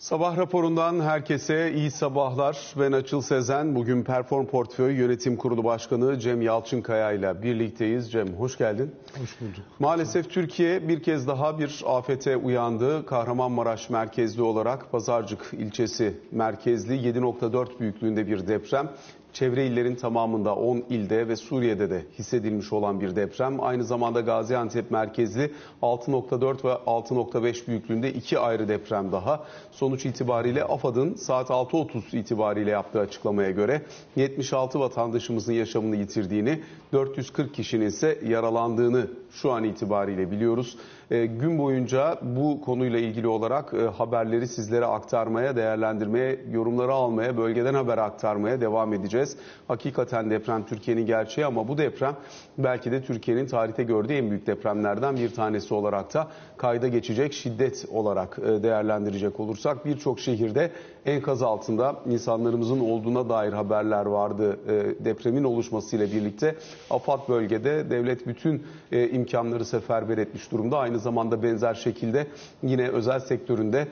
Sabah raporundan herkese iyi sabahlar. Ben Açıl Sezen. Bugün Perform Portföy Yönetim Kurulu Başkanı Cem Yalçınkaya ile birlikteyiz. Cem hoş geldin. Hoş bulduk. Maalesef Türkiye bir kez daha bir afete uyandı. Kahramanmaraş merkezli olarak Pazarcık ilçesi merkezli 7.4 büyüklüğünde bir deprem. Çevre illerin tamamında 10 ilde ve Suriye'de de hissedilmiş olan bir deprem. Aynı zamanda Gaziantep merkezli 6.4 ve 6.5 büyüklüğünde iki ayrı deprem daha. Sonuç itibariyle AFAD'ın saat 6.30 itibariyle yaptığı açıklamaya göre 76 vatandaşımızın yaşamını yitirdiğini, 440 kişinin ise yaralandığını şu an itibariyle biliyoruz. E, gün boyunca bu konuyla ilgili olarak e, haberleri sizlere aktarmaya, değerlendirmeye, yorumları almaya, bölgeden haber aktarmaya devam edeceğiz. Hakikaten deprem Türkiye'nin gerçeği ama bu deprem belki de Türkiye'nin tarihte gördüğü en büyük depremlerden bir tanesi olarak da kayda geçecek şiddet olarak e, değerlendirecek olursak birçok şehirde enkaz altında insanlarımızın olduğuna dair haberler vardı. E, depremin oluşmasıyla birlikte AFAD bölgede devlet bütün e, imkanları seferber etmiş durumda. Aynı zamanda benzer şekilde yine özel sektöründe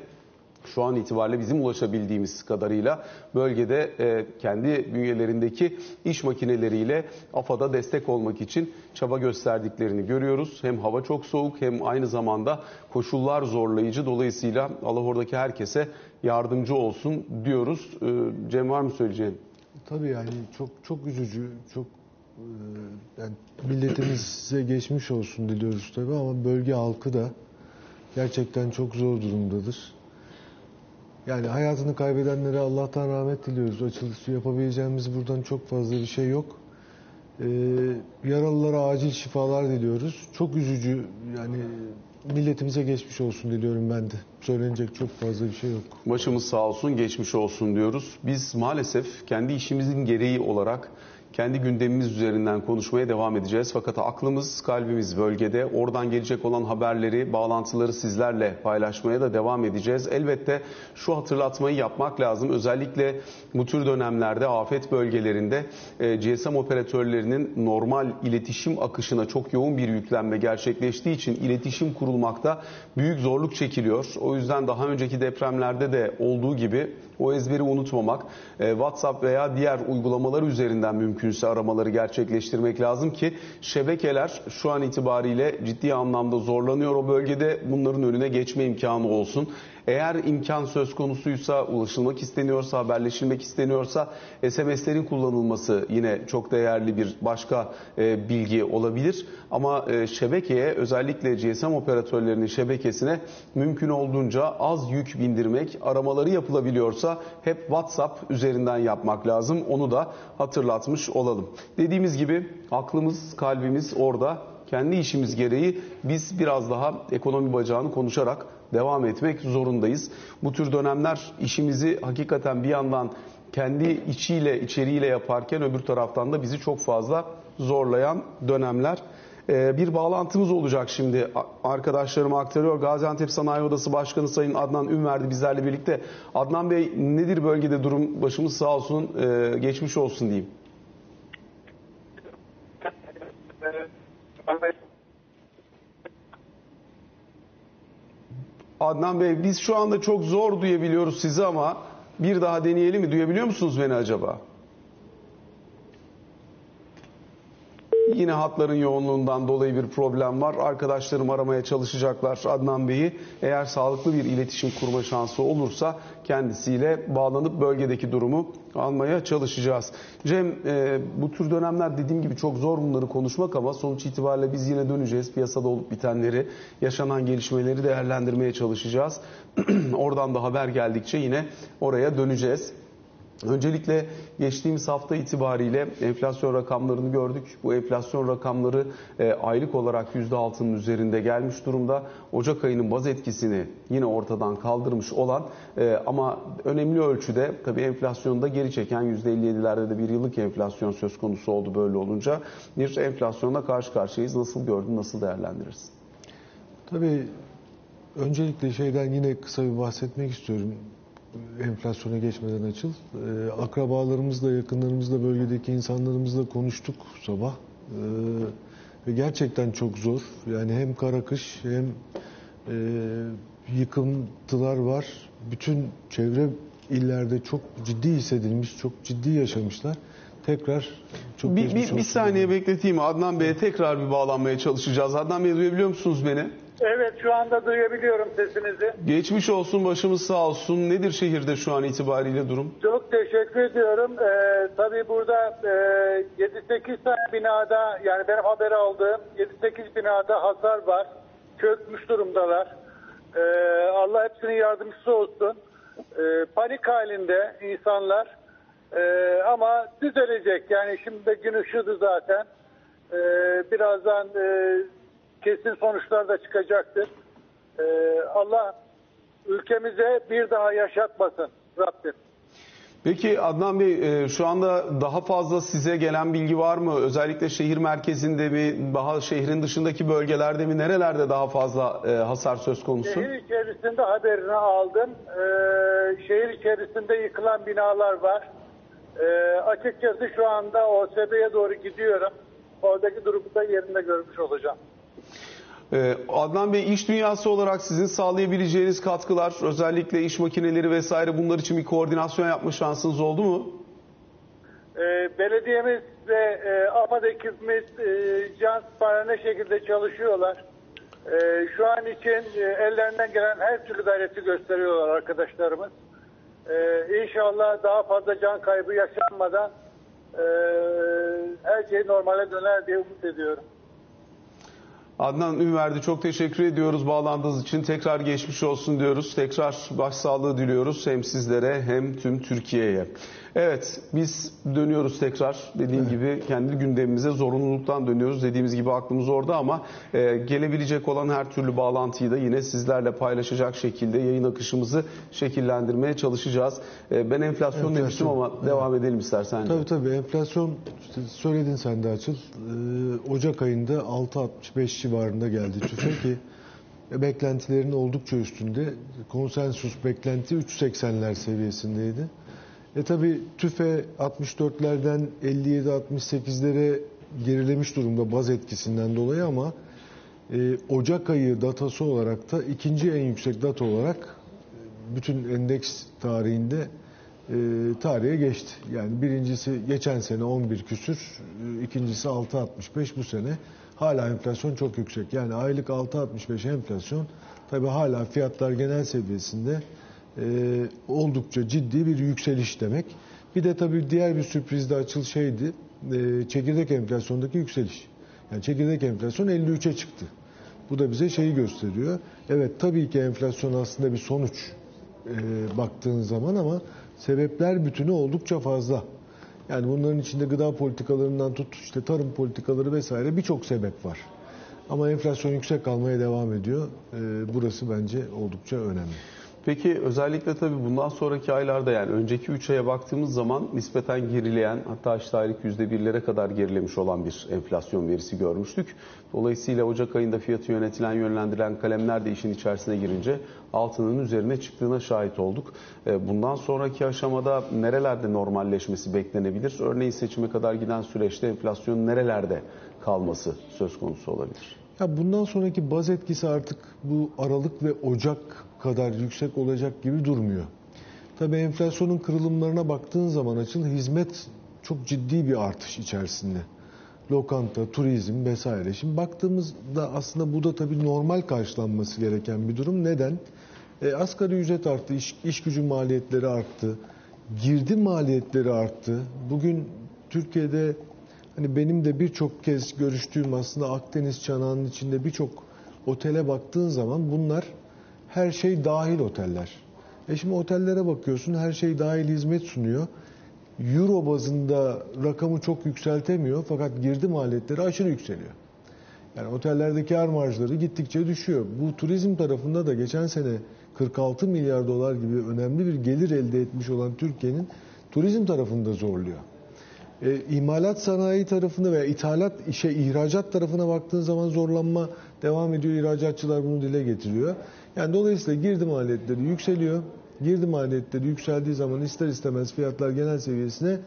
şu an itibariyle bizim ulaşabildiğimiz kadarıyla bölgede e, kendi bünyelerindeki iş makineleriyle AFAD'a destek olmak için çaba gösterdiklerini görüyoruz. Hem hava çok soğuk hem aynı zamanda koşullar zorlayıcı. Dolayısıyla Allah oradaki herkese yardımcı olsun diyoruz. E, Cem var mı söyleyeceğin? Tabii yani çok çok üzücü, çok e, yani milletimize geçmiş olsun diliyoruz tabii ama bölge halkı da gerçekten çok zor durumdadır. Yani hayatını kaybedenlere Allah'tan rahmet diliyoruz. Açılışı yapabileceğimiz buradan çok fazla bir şey yok. Ee, yaralılara acil şifalar diliyoruz. Çok üzücü yani milletimize geçmiş olsun diliyorum ben de. Söylenecek çok fazla bir şey yok. Başımız sağ olsun, geçmiş olsun diyoruz. Biz maalesef kendi işimizin gereği olarak kendi gündemimiz üzerinden konuşmaya devam edeceğiz. Fakat aklımız, kalbimiz bölgede. Oradan gelecek olan haberleri, bağlantıları sizlerle paylaşmaya da devam edeceğiz. Elbette şu hatırlatmayı yapmak lazım. Özellikle bu tür dönemlerde afet bölgelerinde e, GSM operatörlerinin normal iletişim akışına çok yoğun bir yüklenme gerçekleştiği için iletişim kurulmakta büyük zorluk çekiliyor. O yüzden daha önceki depremlerde de olduğu gibi o ezberi unutmamak, e, WhatsApp veya diğer uygulamalar üzerinden mümkünse aramaları gerçekleştirmek lazım ki şebekeler şu an itibariyle ciddi anlamda zorlanıyor o bölgede bunların önüne geçme imkanı olsun. Eğer imkan söz konusuysa, ulaşılmak isteniyorsa, haberleşilmek isteniyorsa SMS'lerin kullanılması yine çok değerli bir başka e, bilgi olabilir. Ama e, şebekeye özellikle GSM operatörlerinin şebekesine mümkün olduğunca az yük bindirmek, aramaları yapılabiliyorsa hep WhatsApp üzerinden yapmak lazım. Onu da hatırlatmış olalım. Dediğimiz gibi aklımız, kalbimiz orada kendi işimiz gereği biz biraz daha ekonomi bacağını konuşarak devam etmek zorundayız. Bu tür dönemler işimizi hakikaten bir yandan kendi içiyle, içeriğiyle yaparken öbür taraftan da bizi çok fazla zorlayan dönemler. Ee, bir bağlantımız olacak şimdi arkadaşlarıma aktarıyor. Gaziantep Sanayi Odası Başkanı Sayın Adnan Ünverdi bizlerle birlikte. Adnan Bey nedir bölgede durum? Başımız sağ olsun, ee, geçmiş olsun diyeyim. Adnan Bey biz şu anda çok zor duyabiliyoruz sizi ama bir daha deneyelim mi? Duyabiliyor musunuz beni acaba? Yine hatların yoğunluğundan dolayı bir problem var. Arkadaşlarım aramaya çalışacaklar Adnan Bey'i. Eğer sağlıklı bir iletişim kurma şansı olursa kendisiyle bağlanıp bölgedeki durumu almaya çalışacağız. Cem e, bu tür dönemler dediğim gibi çok zor bunları konuşmak ama sonuç itibariyle biz yine döneceğiz. Piyasada olup bitenleri, yaşanan gelişmeleri değerlendirmeye çalışacağız. Oradan da haber geldikçe yine oraya döneceğiz. Öncelikle geçtiğimiz hafta itibariyle enflasyon rakamlarını gördük. Bu enflasyon rakamları e, aylık olarak %6'nın üzerinde gelmiş durumda. Ocak ayının baz etkisini yine ortadan kaldırmış olan e, ama önemli ölçüde tabii enflasyonu da geri çeken %57'lerde de bir yıllık enflasyon söz konusu oldu böyle olunca. Bir enflasyonla karşı karşıyayız. Nasıl gördün, nasıl değerlendirirsin? Tabii öncelikle şeyden yine kısa bir bahsetmek istiyorum enflasyona geçmeden açıl. E, akrabalarımızla, yakınlarımızla, bölgedeki insanlarımızla konuştuk sabah. E, ve gerçekten çok zor. Yani hem kara kış hem e, yıkıntılar var. bütün çevre illerde çok ciddi hissedilmiş, çok ciddi yaşamışlar. Tekrar çok Bir, bir, bir saniye bekleteyim. Adnan Bey'e tekrar bir bağlanmaya çalışacağız. Adnan Bey duyabiliyor musunuz beni? Evet şu anda duyabiliyorum sesinizi. Geçmiş olsun, başımız sağ olsun. Nedir şehirde şu an itibariyle durum? Çok teşekkür ediyorum. Ee, tabii burada e, 7-8 tane binada yani benim haber aldığım 7-8 binada hasar var. Çökmüş durumdalar. Ee, Allah hepsinin yardımcısı olsun. Ee, panik halinde insanlar. Ee, ama düzelecek. Yani şimdi de gün ışığıdı zaten. Ee, birazdan e, kesin sonuçlar da çıkacaktır. Ee, Allah ülkemize bir daha yaşatmasın Rabbim. Peki Adnan Bey e, şu anda daha fazla size gelen bilgi var mı? Özellikle şehir merkezinde mi, daha şehrin dışındaki bölgelerde mi, nerelerde daha fazla e, hasar söz konusu? Şehir içerisinde haberini aldım. Ee, şehir içerisinde yıkılan binalar var. Ee, açıkçası şu anda OSB'ye doğru gidiyorum. Oradaki durumu da yerinde görmüş olacağım. Ee, Adnan Bey iş dünyası olarak sizin sağlayabileceğiniz katkılar, özellikle iş makineleri vesaire bunlar için bir koordinasyon yapma şansınız oldu mu? Ee, belediyemiz ve e, AFAD ekibimiz e, can sıfırına ne şekilde çalışıyorlar. Ee, şu an için e, ellerinden gelen her türlü gayreti gösteriyorlar arkadaşlarımız. Ee, inşallah daha fazla can kaybı yaşanmadan e, her şey normale döner diye umut ediyorum. Adnan Ünverdi çok teşekkür ediyoruz bağlandığınız için. Tekrar geçmiş olsun diyoruz. Tekrar başsağlığı diliyoruz hem sizlere hem tüm Türkiye'ye. Evet biz dönüyoruz tekrar dediğim gibi kendi gündemimize zorunluluktan dönüyoruz. Dediğimiz gibi aklımız orada ama e, gelebilecek olan her türlü bağlantıyı da yine sizlerle paylaşacak şekilde yayın akışımızı şekillendirmeye çalışacağız. E, ben enflasyon Enflasyon, demiştim ama evet. devam edelim istersen. Tabii tabii enflasyon söyledin sen de Açıl. Ee, Ocak ayında 6.65 civarında geldi tüfe ki e, beklentilerin oldukça üstünde. Konsensus beklenti 3.80'ler seviyesindeydi. E tabi tüfe 64'lerden 57-68'lere gerilemiş durumda baz etkisinden dolayı ama e, Ocak ayı datası olarak da ikinci en yüksek data olarak e, bütün endeks tarihinde e, tarihe geçti. Yani birincisi geçen sene 11 küsür, e, ikincisi 6.65 bu sene. Hala enflasyon çok yüksek. Yani aylık 6.65 enflasyon tabi hala fiyatlar genel seviyesinde e, oldukça ciddi bir yükseliş demek. Bir de tabii diğer bir sürpriz de açıl şeydi. e, çekirdek enflasyondaki yükseliş. Yani çekirdek enflasyon 53'e çıktı. Bu da bize şeyi gösteriyor. Evet tabii ki enflasyon aslında bir sonuç e, baktığın zaman ama sebepler bütünü oldukça fazla. Yani bunların içinde gıda politikalarından tut işte tarım politikaları vesaire birçok sebep var. Ama enflasyon yüksek kalmaya devam ediyor. E, burası bence oldukça önemli. Peki özellikle tabii bundan sonraki aylarda yani önceki 3 aya baktığımız zaman nispeten gerileyen hatta işte aylık %1'lere kadar gerilemiş olan bir enflasyon verisi görmüştük. Dolayısıyla Ocak ayında fiyatı yönetilen yönlendirilen kalemler de işin içerisine girince altının üzerine çıktığına şahit olduk. E, Bundan sonraki aşamada nerelerde normalleşmesi beklenebilir? Örneğin seçime kadar giden süreçte enflasyonun nerelerde kalması söz konusu olabilir? Ya bundan sonraki baz etkisi artık bu Aralık ve Ocak kadar yüksek olacak gibi durmuyor. Tabii enflasyonun kırılımlarına baktığın zaman açıl hizmet çok ciddi bir artış içerisinde. Lokanta, turizm vesaire. Şimdi baktığımızda aslında bu da tabii normal karşılanması gereken bir durum. Neden? E, asgari ücret arttı, iş, iş gücü maliyetleri arttı, girdi maliyetleri arttı. Bugün Türkiye'de hani benim de birçok kez görüştüğüm aslında Akdeniz çanağının içinde birçok otele baktığın zaman bunlar her şey dahil oteller. E şimdi otellere bakıyorsun her şey dahil hizmet sunuyor. Euro bazında rakamı çok yükseltemiyor fakat girdi maliyetleri aşırı yükseliyor. Yani otellerdeki kar marjları gittikçe düşüyor. Bu turizm tarafında da geçen sene 46 milyar dolar gibi önemli bir gelir elde etmiş olan Türkiye'nin turizm tarafında zorluyor. E, imalat sanayi tarafında veya ithalat işe ihracat tarafına baktığın zaman zorlanma devam ediyor. İhracatçılar bunu dile getiriyor. Yani dolayısıyla girdi maliyetleri yükseliyor. Girdi maliyetleri yükseldiği zaman ister istemez fiyatlar genel seviyesine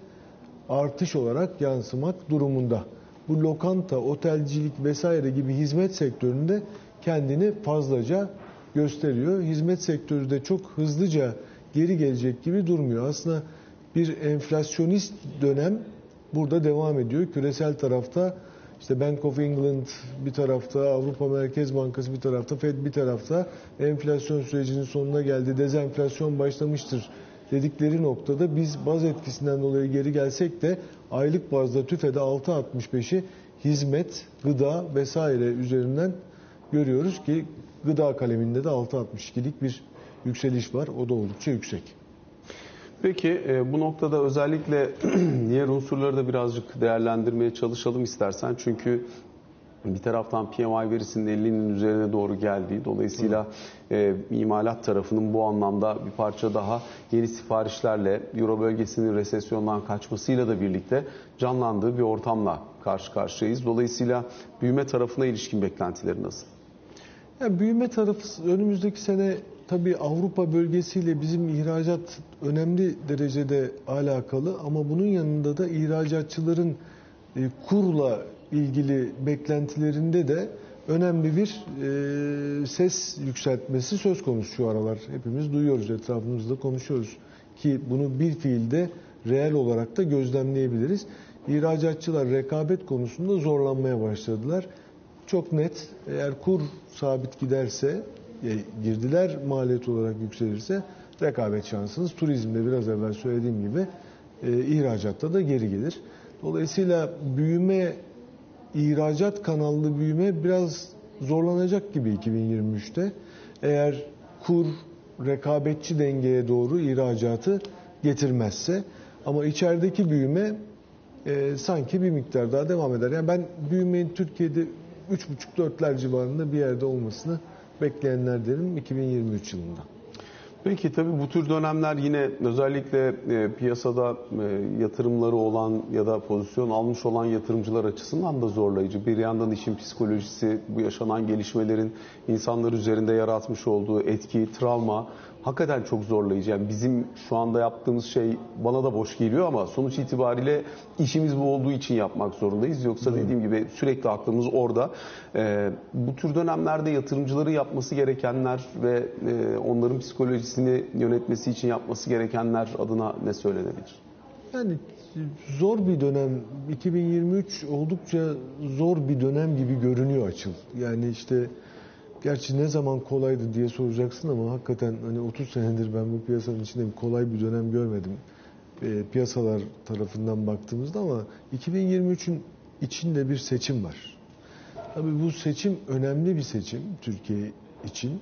artış olarak yansımak durumunda. Bu lokanta, otelcilik vesaire gibi hizmet sektöründe kendini fazlaca gösteriyor. Hizmet sektörü de çok hızlıca geri gelecek gibi durmuyor. Aslında bir enflasyonist dönem burada devam ediyor. Küresel tarafta işte Bank of England bir tarafta, Avrupa Merkez Bankası bir tarafta, Fed bir tarafta enflasyon sürecinin sonuna geldi, dezenflasyon başlamıştır dedikleri noktada biz baz etkisinden dolayı geri gelsek de aylık bazda TÜFE'de 6.65'i hizmet, gıda vesaire üzerinden görüyoruz ki gıda kaleminde de 6.62'lik bir yükseliş var. O da oldukça yüksek. Peki e, bu noktada özellikle diğer unsurları da birazcık değerlendirmeye çalışalım istersen. Çünkü bir taraftan PMI verisinin 50'nin üzerine doğru geldiği dolayısıyla e, imalat tarafının bu anlamda bir parça daha yeni siparişlerle Euro bölgesinin resesyondan kaçmasıyla da birlikte canlandığı bir ortamla karşı karşıyayız. Dolayısıyla büyüme tarafına ilişkin beklentileri nasıl? Yani büyüme tarafı önümüzdeki sene tabii Avrupa bölgesiyle bizim ihracat önemli derecede alakalı ama bunun yanında da ihracatçıların e, kurla ilgili beklentilerinde de önemli bir e, ses yükseltmesi söz konusu şu aralar. Hepimiz duyuyoruz, etrafımızda konuşuyoruz ki bunu bir fiilde reel olarak da gözlemleyebiliriz. İhracatçılar rekabet konusunda zorlanmaya başladılar. Çok net eğer kur sabit giderse, girdiler maliyet olarak yükselirse rekabet şansınız turizmde biraz evvel söylediğim gibi e, ihracatta da geri gelir. Dolayısıyla büyüme ihracat kanallı büyüme biraz zorlanacak gibi 2023'te. Eğer kur rekabetçi dengeye doğru ihracatı getirmezse ama içerideki büyüme e, sanki bir miktar daha devam eder. Yani ben büyümenin Türkiye'de 3,5-4'ler civarında bir yerde olmasını bekleyenler derim 2023 yılında. Peki tabii bu tür dönemler yine özellikle e, piyasada e, yatırımları olan ya da pozisyon almış olan yatırımcılar açısından da zorlayıcı. Bir yandan işin psikolojisi, bu yaşanan gelişmelerin insanlar üzerinde yaratmış olduğu etki, travma hakikaten çok zorlayıcı. Yani bizim şu anda yaptığımız şey bana da boş geliyor ama sonuç itibariyle işimiz bu olduğu için yapmak zorundayız. Yoksa dediğim gibi sürekli aklımız orada. Ee, bu tür dönemlerde yatırımcıları yapması gerekenler ve e, onların psikolojisini yönetmesi için yapması gerekenler adına ne söylenebilir? Yani zor bir dönem. 2023 oldukça zor bir dönem gibi görünüyor açıl. Yani işte Gerçi ne zaman kolaydı diye soracaksın ama hakikaten hani 30 senedir ben bu piyasanın içinde kolay bir dönem görmedim. E, piyasalar tarafından baktığımızda ama 2023'ün içinde bir seçim var. Tabii bu seçim önemli bir seçim Türkiye için.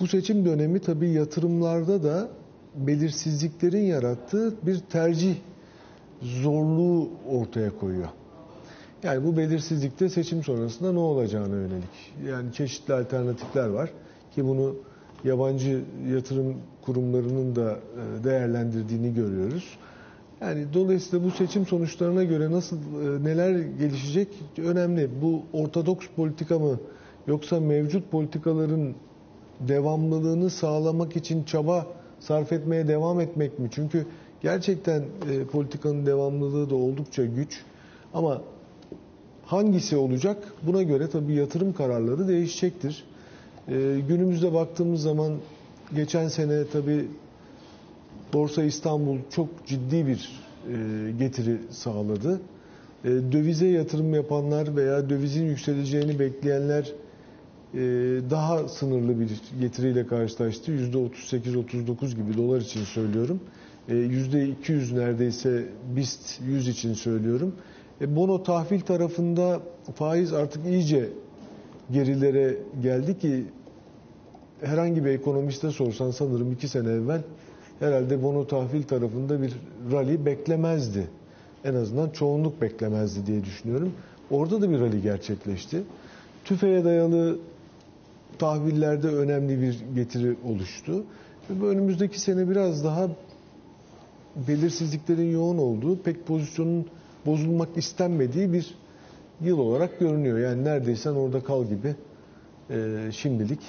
Bu seçim dönemi tabii yatırımlarda da belirsizliklerin yarattığı bir tercih zorluğu ortaya koyuyor. Yani bu belirsizlikte seçim sonrasında ne olacağına yönelik. Yani çeşitli alternatifler var ki bunu yabancı yatırım kurumlarının da e, değerlendirdiğini görüyoruz. Yani dolayısıyla bu seçim sonuçlarına göre nasıl e, neler gelişecek önemli. Bu ortodoks politika mı yoksa mevcut politikaların devamlılığını sağlamak için çaba sarf etmeye devam etmek mi? Çünkü gerçekten e, politikanın devamlılığı da oldukça güç. Ama hangisi olacak? Buna göre tabii yatırım kararları değişecektir. Ee, günümüzde baktığımız zaman geçen sene tabii Borsa İstanbul çok ciddi bir e, getiri sağladı. E, dövize yatırım yapanlar veya dövizin yükseleceğini bekleyenler e, daha sınırlı bir getiriyle karşılaştı. %38-39 gibi dolar için söylüyorum. E, %200 neredeyse BIST 100 için söylüyorum. E, bono tahvil tarafında faiz artık iyice gerilere geldi ki herhangi bir ekonomiste sorsan sanırım iki sene evvel herhalde bono tahvil tarafında bir rally beklemezdi. En azından çoğunluk beklemezdi diye düşünüyorum. Orada da bir rally gerçekleşti. TÜFE'ye dayalı tahvillerde önemli bir getiri oluştu. Ve önümüzdeki sene biraz daha belirsizliklerin yoğun olduğu, pek pozisyonun bozulmak istenmediği bir yıl olarak görünüyor. Yani neredeyse orada kal gibi e, şimdilik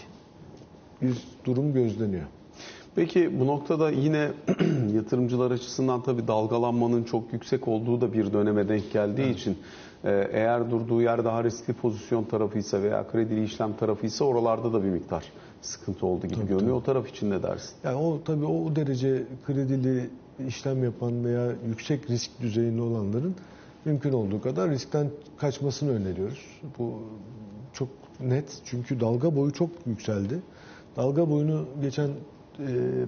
bir durum gözleniyor. Peki bu noktada yine yatırımcılar açısından tabii dalgalanmanın çok yüksek olduğu da bir döneme denk geldiği için e, eğer durduğu yer daha riskli pozisyon tarafıysa veya kredili işlem tarafıysa oralarda da bir miktar sıkıntı oldu gibi görünüyor. O taraf için ne dersin? Yani o tabii o derece kredili işlem yapan veya yüksek risk düzeyinde olanların mümkün olduğu kadar riskten kaçmasını öneriyoruz. Bu çok net çünkü dalga boyu çok yükseldi. Dalga boyunu geçen e,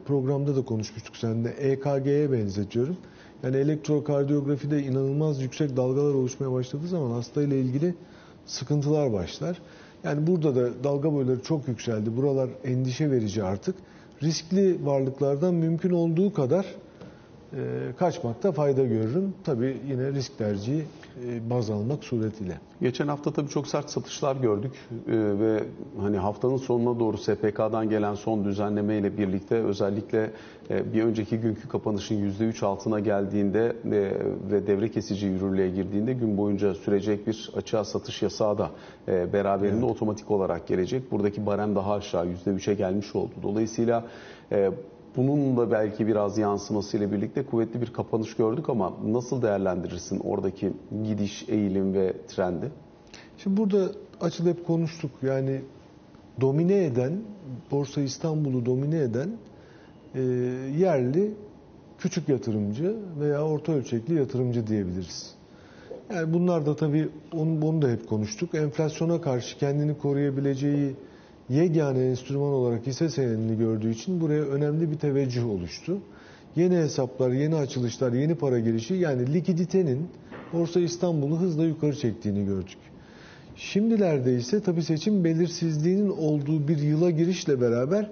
programda da konuşmuştuk seninle. EKG'ye benzetiyorum. Yani elektrokardiyografide inanılmaz yüksek dalgalar oluşmaya başladığı zaman hastayla ilgili sıkıntılar başlar. Yani burada da dalga boyları çok yükseldi. Buralar endişe verici artık. Riskli varlıklardan mümkün olduğu kadar kaçmakta fayda görürüm. Tabii yine risk tercihi e, baz almak suretiyle. Geçen hafta tabii çok sert satışlar gördük Ee, ve hani haftanın sonuna doğru SPK'dan gelen son düzenleme ile birlikte özellikle e, bir önceki günkü kapanışın %3 altına geldiğinde e, ve devre kesici yürürlüğe girdiğinde gün boyunca sürecek bir açığa satış yasağı da beraberinde otomatik olarak gelecek. Buradaki barem daha aşağı %3'e gelmiş oldu. Dolayısıyla bunun da belki biraz yansımasıyla birlikte kuvvetli bir kapanış gördük ama nasıl değerlendirirsin oradaki gidiş, eğilim ve trendi? Şimdi burada açılı hep konuştuk. Yani domine eden, Borsa İstanbul'u domine eden e, yerli küçük yatırımcı veya orta ölçekli yatırımcı diyebiliriz. Yani bunlar da tabii onu, onu da hep konuştuk. Enflasyona karşı kendini koruyabileceği yegane enstrüman olarak hisse senedini gördüğü için buraya önemli bir teveccüh oluştu. Yeni hesaplar, yeni açılışlar, yeni para girişi yani likiditenin Borsa İstanbul'u hızla yukarı çektiğini gördük. Şimdilerde ise tabii seçim belirsizliğinin olduğu bir yıla girişle beraber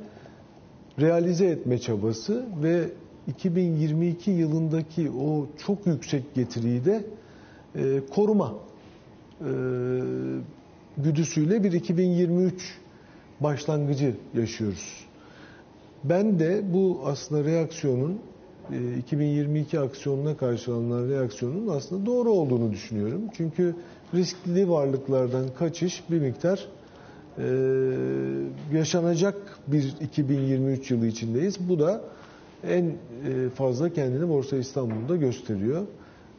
realize etme çabası ve 2022 yılındaki o çok yüksek getiriyi de e, koruma e, güdüsüyle bir 2023 başlangıcı yaşıyoruz. Ben de bu aslında reaksiyonun e, 2022 aksiyonuna karşı alınan reaksiyonun aslında doğru olduğunu düşünüyorum. Çünkü riskli varlıklardan kaçış bir miktar e, yaşanacak bir 2023 yılı içindeyiz. Bu da en e, fazla kendini Borsa İstanbul'da gösteriyor.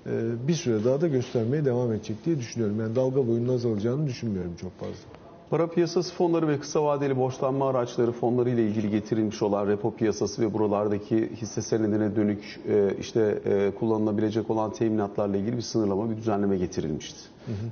E, bir süre daha da göstermeye devam edecek diye düşünüyorum. Yani dalga boyunun azalacağını düşünmüyorum çok fazla. Para piyasası fonları ve kısa vadeli borçlanma araçları fonları ile ilgili getirilmiş olan repo piyasası ve buralardaki hisse senedine dönük e, işte e, kullanılabilecek olan teminatlarla ilgili bir sınırlama, bir düzenleme getirilmişti.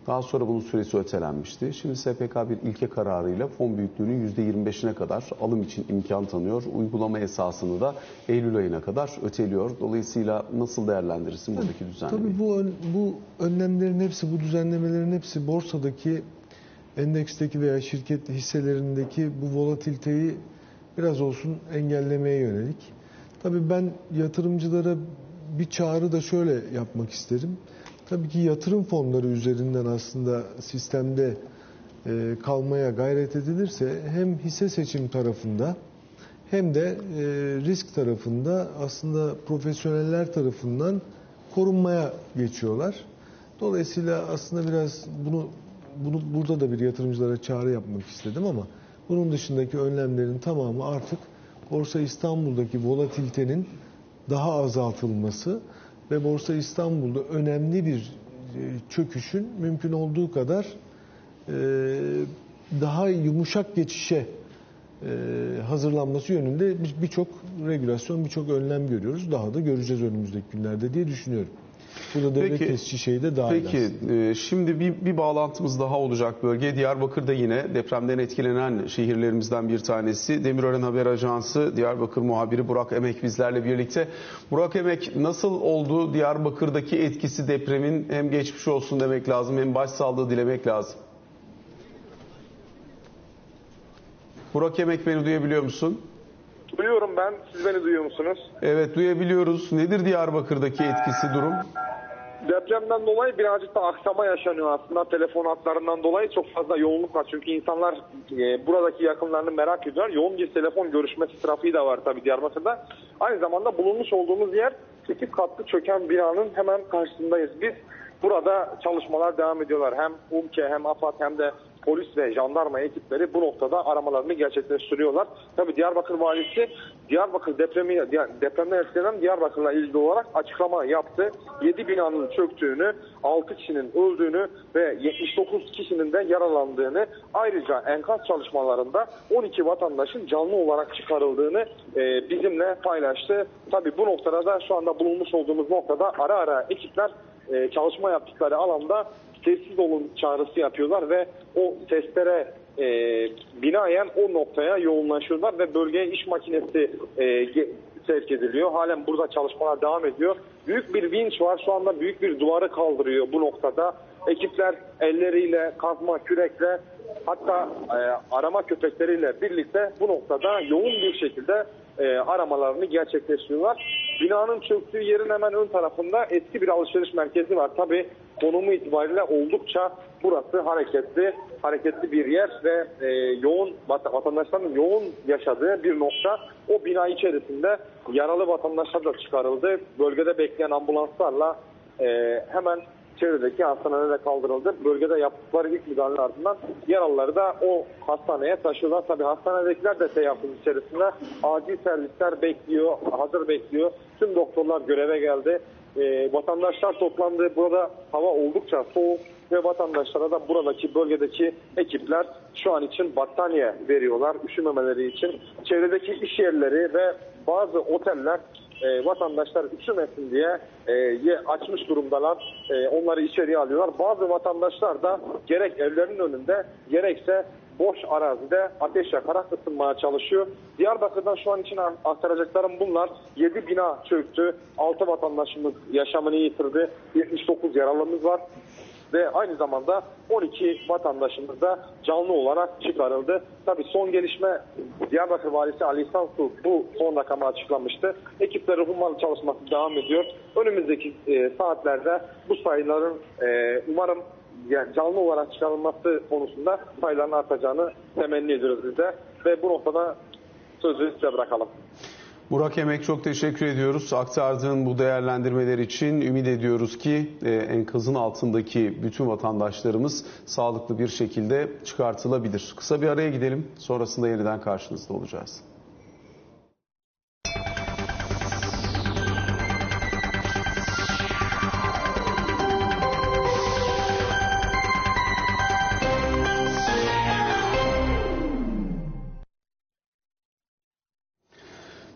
Daha sonra bunun süresi ötelenmişti. Şimdi SPK bir ilke kararıyla fon büyüklüğünün %25'ine kadar alım için imkan tanıyor. Uygulama esasını da Eylül ayına kadar öteliyor. Dolayısıyla nasıl değerlendirirsin buradaki düzenlemeyi? Tabii bu ön- bu önlemlerin hepsi, bu düzenlemelerin hepsi borsadaki endeksteki veya şirket hisselerindeki bu volatiliteyi biraz olsun engellemeye yönelik. Tabii ben yatırımcılara bir çağrı da şöyle yapmak isterim. Tabii ki yatırım fonları üzerinden aslında sistemde e, kalmaya gayret edilirse hem hisse seçim tarafında hem de e, risk tarafında aslında profesyoneller tarafından korunmaya geçiyorlar. Dolayısıyla aslında biraz bunu bunu burada da bir yatırımcılara çağrı yapmak istedim ama bunun dışındaki önlemlerin tamamı artık Borsa İstanbul'daki volatilitenin daha azaltılması ve Borsa İstanbul'da önemli bir e, çöküşün mümkün olduğu kadar e, daha yumuşak geçişe e, hazırlanması yönünde bir- birçok regülasyon, birçok önlem görüyoruz. Daha da göreceğiz önümüzdeki günlerde diye düşünüyorum. Bu da devlet Peki- kesici şeyi de dahil Peki e, şimdi bir, bir bağlantımız daha olacak bölge. Diyarbakır'da yine depremden etkilenen şehirlerimizden bir tanesi. Demirören Haber Ajansı Diyarbakır muhabiri Burak Emek bizlerle birlikte. Burak Emek nasıl oldu Diyarbakır'daki etkisi depremin hem geçmiş olsun demek lazım hem başsağlığı dilemek lazım. Burak Emek beni duyabiliyor musun? Duyuyorum ben. Siz beni duyuyor musunuz? Evet duyabiliyoruz. Nedir Diyarbakır'daki etkisi durum? Depremden dolayı birazcık da aksama yaşanıyor aslında. Telefon hatlarından dolayı çok fazla yoğunluk var. Çünkü insanlar e, buradaki yakınlarını merak ediyor. Yoğun bir telefon görüşmesi trafiği de var tabii Diyarbakır'da. Aynı zamanda bulunmuş olduğumuz yer 8 katlı çöken binanın hemen karşısındayız. Biz burada çalışmalar devam ediyorlar. Hem UMKE hem AFAD hem de polis ve jandarma ekipleri bu noktada aramalarını gerçekleştiriyorlar. Tabii Diyarbakır valisi Diyarbakır depremi depremden etkilenen Diyarbakır'la ilgili olarak açıklama yaptı. 7 binanın çöktüğünü, 6 kişinin öldüğünü ve 79 kişinin de yaralandığını ayrıca enkaz çalışmalarında 12 vatandaşın canlı olarak çıkarıldığını e, bizimle paylaştı. Tabii bu noktada da şu anda bulunmuş olduğumuz noktada ara ara ekipler e, çalışma yaptıkları alanda sessiz olun çağrısı yapıyorlar ve o testlere e, binaen o noktaya yoğunlaşıyorlar ve bölgeye iş makinesi e, sevk ediliyor. Halen burada çalışmalar devam ediyor. Büyük bir vinç var. Şu anda büyük bir duvarı kaldırıyor bu noktada. Ekipler elleriyle, kazma, kürekle hatta e, arama köpekleriyle birlikte bu noktada yoğun bir şekilde e, aramalarını gerçekleştiriyorlar. Binanın çöktüğü yerin hemen ön tarafında eski bir alışveriş merkezi var. Tabi konumu itibariyle oldukça burası hareketli, hareketli bir yer ve e, yoğun vat- vatandaşların yoğun yaşadığı bir nokta. O bina içerisinde yaralı vatandaşlar da çıkarıldı. Bölgede bekleyen ambulanslarla e, hemen çevredeki hastanelere kaldırıldı. Bölgede yaptıkları ilk müdahale ardından yaralıları da o hastaneye taşıyorlar. Tabii hastanedekiler de teyakkuz içerisinde acil servisler bekliyor, hazır bekliyor. Tüm doktorlar göreve geldi. Ee, vatandaşlar toplandı. Burada hava oldukça soğuk ve vatandaşlara da buradaki bölgedeki ekipler şu an için battaniye veriyorlar üşümemeleri için. Çevredeki iş yerleri ve bazı oteller e, vatandaşlar üşümesin diye e, açmış durumdalar. E, onları içeriye alıyorlar. Bazı vatandaşlar da gerek evlerinin önünde gerekse boş arazide ateş yakarak ısınmaya çalışıyor. Diyarbakır'dan şu an için aktaracaklarım bunlar. 7 bina çöktü. 6 vatandaşımız yaşamını yitirdi. 79 yaralımız var ve aynı zamanda 12 vatandaşımız da canlı olarak çıkarıldı. Tabii son gelişme Diyarbakır Valisi Ali İhsan Su bu son rakamı açıklamıştı. Ekipleri hummalı çalışması devam ediyor. Önümüzdeki e, saatlerde bu sayıların e, umarım yani canlı olarak çıkarılması konusunda sayıların artacağını temenni ediyoruz biz de. Ve bu noktada sözü size bırakalım. Burak Emek çok teşekkür ediyoruz. Aktardığın bu değerlendirmeler için ümit ediyoruz ki e, enkazın altındaki bütün vatandaşlarımız sağlıklı bir şekilde çıkartılabilir. Kısa bir araya gidelim. Sonrasında yeniden karşınızda olacağız.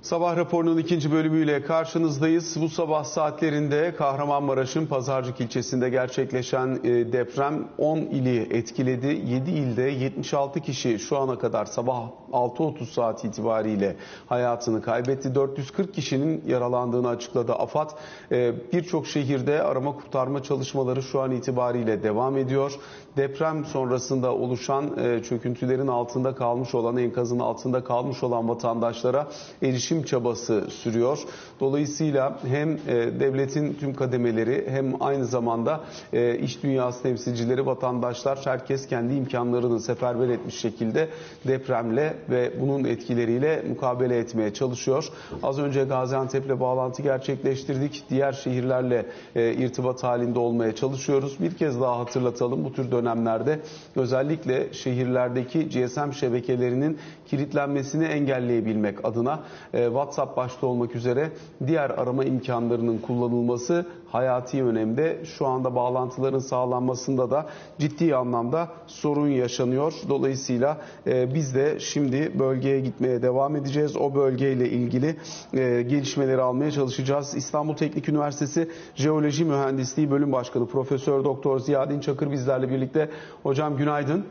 Sabah raporunun ikinci bölümüyle karşınızdayız. Bu sabah saatlerinde Kahramanmaraş'ın Pazarcık ilçesinde gerçekleşen e, deprem 10 ili etkiledi. 7 ilde 76 kişi şu ana kadar sabah 6.30 saat itibariyle hayatını kaybetti. 440 kişinin yaralandığını açıkladı AFAD. E, Birçok şehirde arama kurtarma çalışmaları şu an itibariyle devam ediyor. Deprem sonrasında oluşan e, çöküntülerin altında kalmış olan, enkazın altında kalmış olan vatandaşlara erişim çabası sürüyor. Dolayısıyla hem e, devletin tüm kademeleri hem aynı zamanda e, iş dünyası temsilcileri, vatandaşlar herkes kendi imkanlarını seferber etmiş şekilde depremle ve bunun etkileriyle mukabele etmeye çalışıyor. Az önce Gaziantep'le bağlantı gerçekleştirdik. Diğer şehirlerle e, irtibat halinde olmaya çalışıyoruz. Bir kez daha hatırlatalım bu tür dönemlerde özellikle şehirlerdeki GSM şebekelerinin kilitlenmesini engelleyebilmek adına e, WhatsApp başta olmak üzere diğer arama imkanlarının kullanılması hayati önemde. Şu anda bağlantıların sağlanmasında da ciddi anlamda sorun yaşanıyor. Dolayısıyla e, biz de şimdi bölgeye gitmeye devam edeceğiz. O bölgeyle ilgili e, gelişmeleri almaya çalışacağız. İstanbul Teknik Üniversitesi Jeoloji Mühendisliği Bölüm Başkanı Profesör Doktor Ziya Dinçakır bizlerle birlikte. Hocam günaydın.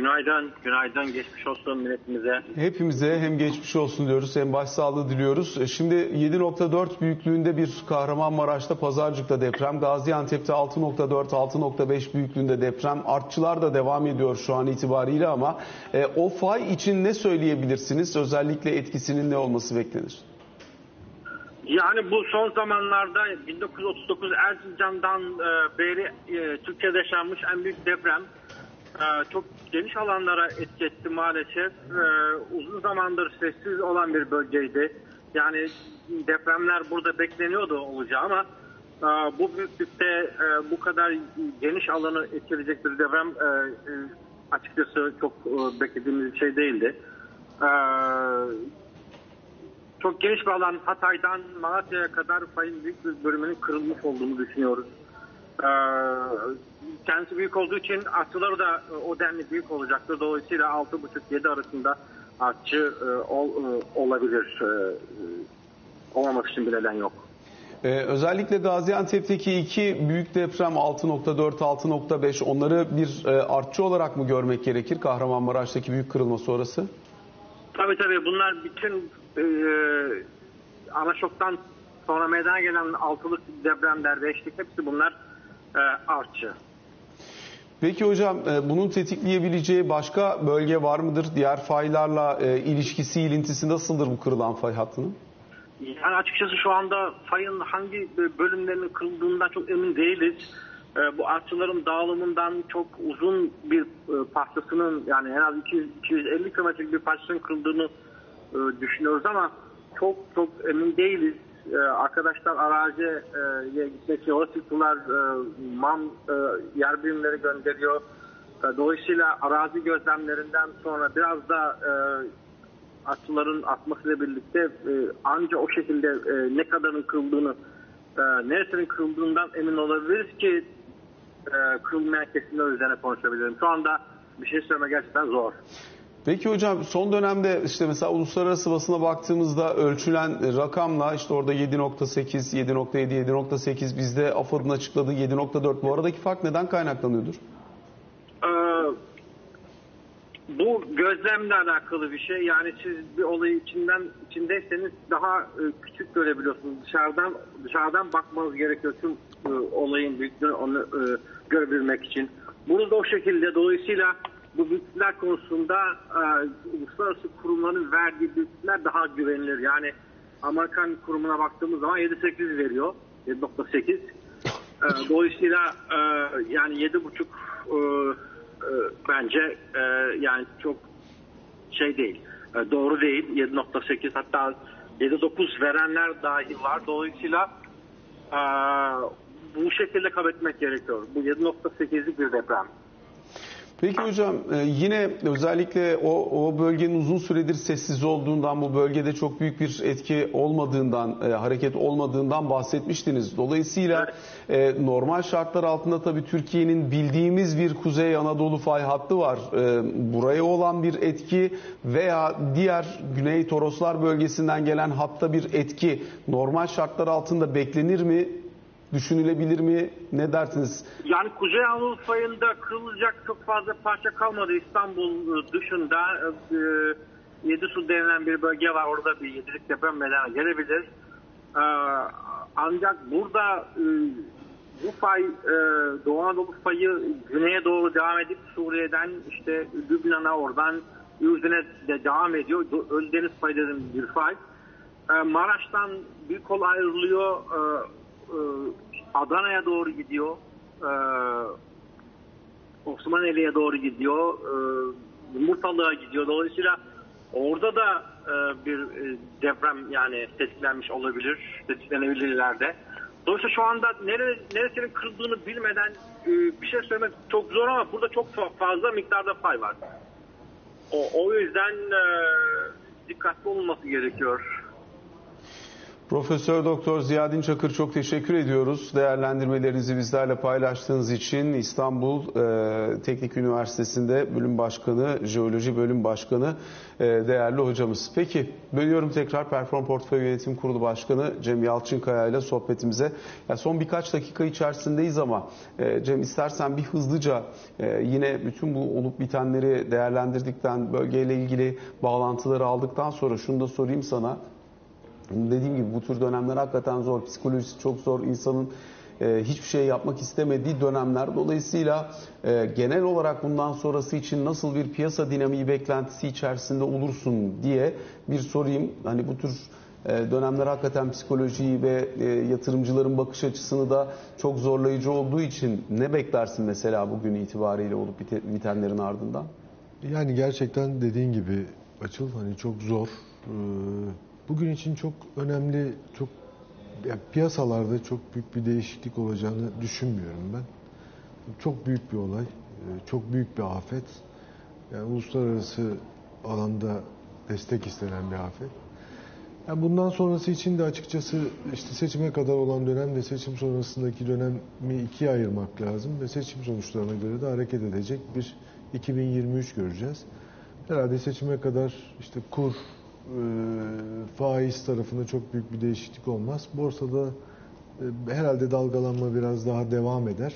Günaydın, günaydın. Geçmiş olsun milletimize. Hepimize hem geçmiş olsun diyoruz hem başsağlığı diliyoruz. E, Şimdi 7.4 büyüklüğünde bir Kahramanmaraş'ta Pazarcık'ta deprem, Gaziantep'te 6.4, 6.5 büyüklüğünde deprem. Artçılar da devam ediyor şu an itibariyle ama e, o fay için ne söyleyebilirsiniz? Özellikle etkisinin ne olması beklenir? Yani bu son zamanlarda 1939 Erzincan'dan e, beri e, Türkiye'de yaşanmış en büyük deprem. E, çok geniş alanlara etki etti maalesef. E, uzun zamandır sessiz olan bir bölgeydi. Yani depremler burada bekleniyordu olacağı ama e, bu büyüklükte e, bu kadar geniş alanı etkileyecek bir deprem e, açıkçası çok beklediğimiz bir şey değildi. Ee, çok geniş bir alan Hatay'dan Malatya'ya kadar fayın büyük bir bölümünün kırılmış olduğunu düşünüyoruz. Ee, kendisi büyük olduğu için artçıları da e, o denli büyük olacaktır. Dolayısıyla 6,5-7 arasında artçı e, e, olabilir. Olmamak için bir neden yok. Ee, özellikle Gaziantep'teki iki büyük deprem 6.4, 6.5 onları bir e, artçı olarak mı görmek gerekir Kahramanmaraş'taki büyük kırılma sonrası? Tabii tabii bunlar bütün e, ana şoktan sonra meydana gelen altılık depremler, beşlik hepsi bunlar artçı. Peki hocam e, bunun tetikleyebileceği başka bölge var mıdır? Diğer faylarla e, ilişkisi, ilintisi nasıldır bu kırılan fay hattının? Yani açıkçası şu anda fayın hangi bölümlerinin kırıldığından çok emin değiliz. E, bu artçıların dağılımından çok uzun bir e, parçasının yani en az 200, 250 kilometrelik bir parçasının kırıldığını e, düşünüyoruz ama çok çok emin değiliz. E, arkadaşlar araziye e, gitmek yola çıktılar. E, MAM e, yer birimleri gönderiyor. E, dolayısıyla arazi gözlemlerinden sonra biraz da e, atçıların atmasıyla birlikte e, anca o şekilde e, ne kadarın kırıldığını e, neresinin kırıldığından emin olabiliriz ki e, kırılmayan kesimler üzerine konuşabilirim. Şu anda bir şey söyleme gerçekten zor. Peki hocam son dönemde işte mesela uluslararası basına baktığımızda ölçülen rakamla işte orada 7.8, 7.7, 7.8 bizde AFAD'ın açıkladığı 7.4 bu aradaki fark neden kaynaklanıyordur? Ee, bu gözlemle alakalı bir şey. Yani siz bir olayı içinden içindeyseniz daha e, küçük görebiliyorsunuz. Dışarıdan dışarıdan bakmanız gerekiyor tüm e, olayın büyüklüğünü onu e, görebilmek için. Bunu da o şekilde dolayısıyla bu büyüklükler konusunda e, uluslararası kurumların verdiği büyüklükler daha güvenilir. Yani Amerikan kurumuna baktığımız zaman 7.8 veriyor. 7.8. E, dolayısıyla e, yani 7.5 e, e, bence e, yani çok şey değil. E, doğru değil. 7.8 hatta 7.9 verenler dahi var. Dolayısıyla e, bu şekilde kabul etmek gerekiyor. Bu 7.8'lik bir deprem. Peki hocam e, yine özellikle o, o bölgenin uzun süredir sessiz olduğundan bu bölgede çok büyük bir etki olmadığından e, hareket olmadığından bahsetmiştiniz. Dolayısıyla e, normal şartlar altında tabii Türkiye'nin bildiğimiz bir Kuzey Anadolu fay hattı var. Buraya olan bir etki veya diğer Güney Toroslar bölgesinden gelen hatta bir etki normal şartlar altında beklenir mi? Düşünülebilir mi? Ne dersiniz? Yani Kuzey Anadolu fayında kırılacak çok fazla parça kalmadı. İstanbul e, dışında e, Yedisu denilen bir bölge var. Orada bir yedilik deprem meydana gelebilir. E, ancak burada e, bu fay e, Doğu Anadolu fayı güneye doğru devam edip Suriye'den işte Lübnan'a oradan Ürdün'e de devam ediyor. Ölüdeniz fay dediğim bir fay. E, Maraş'tan bir kol ayrılıyor. E, e, Adana'ya doğru gidiyor. E, Osmaneli'ye doğru gidiyor. E, Yumurtalığa gidiyor. Dolayısıyla orada da e, bir e, deprem yani tetiklenmiş olabilir. Tetiklenebilirler de. Dolayısıyla şu anda nere, neresinin kırıldığını bilmeden e, bir şey söylemek çok zor ama burada çok fazla miktarda pay var. O, o yüzden e, dikkatli olunması gerekiyor. Profesör Doktor Ziyadin Çakır çok teşekkür ediyoruz. Değerlendirmelerinizi bizlerle paylaştığınız için İstanbul e, Teknik Üniversitesi'nde bölüm başkanı, jeoloji bölüm başkanı e, değerli hocamız. Peki bölüyorum tekrar Perform Portföy Yönetim Kurulu Başkanı Cem Yalçınkaya ile sohbetimize. Ya son birkaç dakika içerisindeyiz ama e, Cem istersen bir hızlıca e, yine bütün bu olup bitenleri değerlendirdikten, bölgeyle ilgili bağlantıları aldıktan sonra şunu da sorayım sana. Dediğim gibi bu tür dönemler hakikaten zor. Psikolojisi çok zor. İnsanın e, hiçbir şey yapmak istemediği dönemler. Dolayısıyla e, genel olarak bundan sonrası için nasıl bir piyasa dinamiği beklentisi içerisinde olursun diye bir sorayım. Hani bu tür e, dönemler hakikaten psikolojiyi ve e, yatırımcıların bakış açısını da çok zorlayıcı olduğu için ne beklersin mesela bugün itibariyle olup bitenlerin ardından? Yani gerçekten dediğin gibi Açıl hani çok zor. Ee, bugün için çok önemli, çok yani piyasalarda çok büyük bir değişiklik olacağını düşünmüyorum ben. Çok büyük bir olay, çok büyük bir afet. Yani uluslararası alanda destek istenen bir afet. Yani bundan sonrası için de açıkçası işte seçime kadar olan dönem ve seçim sonrasındaki dönemi ikiye ayırmak lazım ve seçim sonuçlarına göre de hareket edecek bir 2023 göreceğiz. Herhalde seçime kadar işte kur, e, faiz tarafında çok büyük bir değişiklik olmaz. Borsada e, herhalde dalgalanma biraz daha devam eder.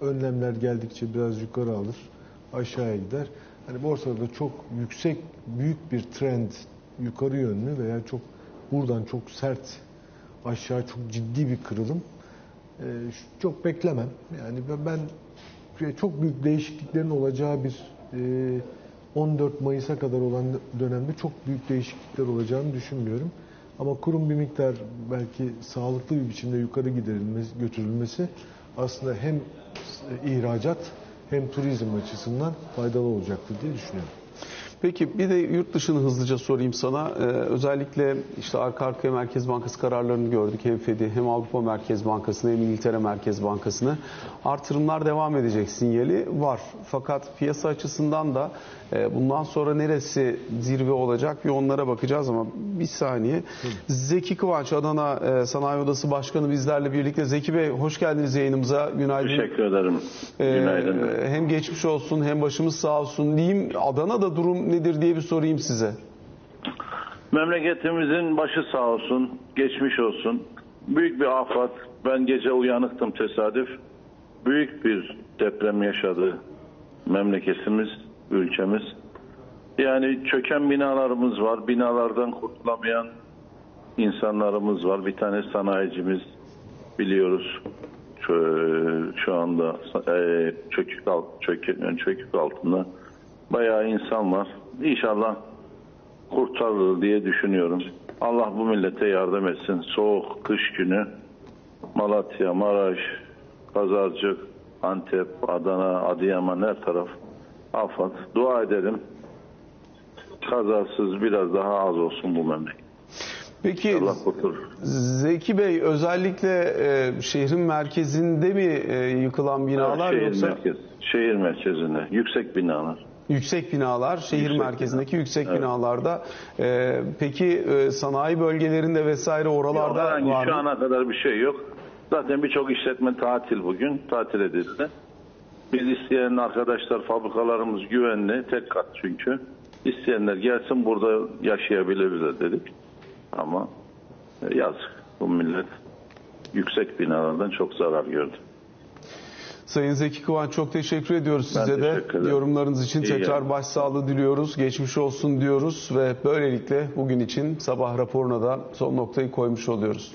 Önlemler geldikçe biraz yukarı alır, aşağıya gider. Hani borsada da çok yüksek, büyük bir trend yukarı yönlü veya çok buradan çok sert aşağı çok ciddi bir kırılım e, çok beklemem. Yani ben- çok büyük değişikliklerin olacağı bir e, 14 Mayıs'a kadar olan dönemde çok büyük değişiklikler olacağını düşünmüyorum. Ama kurum bir miktar belki sağlıklı bir biçimde yukarı giderilmesi, götürülmesi aslında hem ihracat hem turizm açısından faydalı olacaktır diye düşünüyorum. Peki bir de yurt dışını hızlıca sorayım sana. Ee, özellikle işte arka arkaya Merkez Bankası kararlarını gördük. Hem Fed'i hem Avrupa Merkez Bankası'nı hem İngiltere Merkez Bankası'nı. Artırımlar devam edecek sinyali var. Fakat piyasa açısından da e, bundan sonra neresi zirve olacak bir onlara bakacağız ama bir saniye. Zeki Kıvanç Adana e, Sanayi Odası Başkanı bizlerle birlikte. Zeki Bey hoş geldiniz yayınımıza. Günaydın. Teşekkür ederim. Ee, Günaydın. hem geçmiş olsun hem başımız sağ olsun diyeyim. Adana'da durum nedir diye bir sorayım size. Memleketimizin başı sağ olsun, geçmiş olsun. Büyük bir afet. Ben gece uyanıktım tesadüf. Büyük bir deprem yaşadı memleketimiz, ülkemiz. Yani çöken binalarımız var. Binalardan kurtulamayan insanlarımız var. Bir tane sanayicimiz biliyoruz. Şu, şu anda e, çökük, alt, çökük, çökük altında bayağı insan var. İnşallah kurtarılır diye düşünüyorum. Allah bu millete yardım etsin. Soğuk kış günü Malatya, Maraş, Pazarcık, Antep, Adana, Adıyaman her taraf afat. Dua edelim. Kazasız biraz daha az olsun bu memleket. Peki. Zeki Bey özellikle e, şehrin merkezinde mi e, yıkılan binalar şehir yoksa merkez, şehir merkezinde yüksek binalar. yüksek binalar şehir Yüksek merkezindeki yüksek Evet. binalarda e, peki e, sanayi bölgelerinde vesaire oralarda Yok, var şu mı? ana kadar bir şey yok. Zaten birçok işletme tatil bugün. Tatil edildi. Biz isteyen arkadaşlar fabrikalarımız güvenli. Tek kat çünkü. İsteyenler gelsin burada yaşayabilirler dedik. Ama e, yazık. Bu millet yüksek binalardan çok zarar gördü. Sayın Zeki Kıvanç çok teşekkür ediyoruz Ben size de. teşekkür ederim. Yorumlarınız için İyi tekrar yayınlar. başsağlığı diliyoruz. Geçmiş olsun diyoruz ve böylelikle bugün için sabah raporuna da son noktayı koymuş oluyoruz.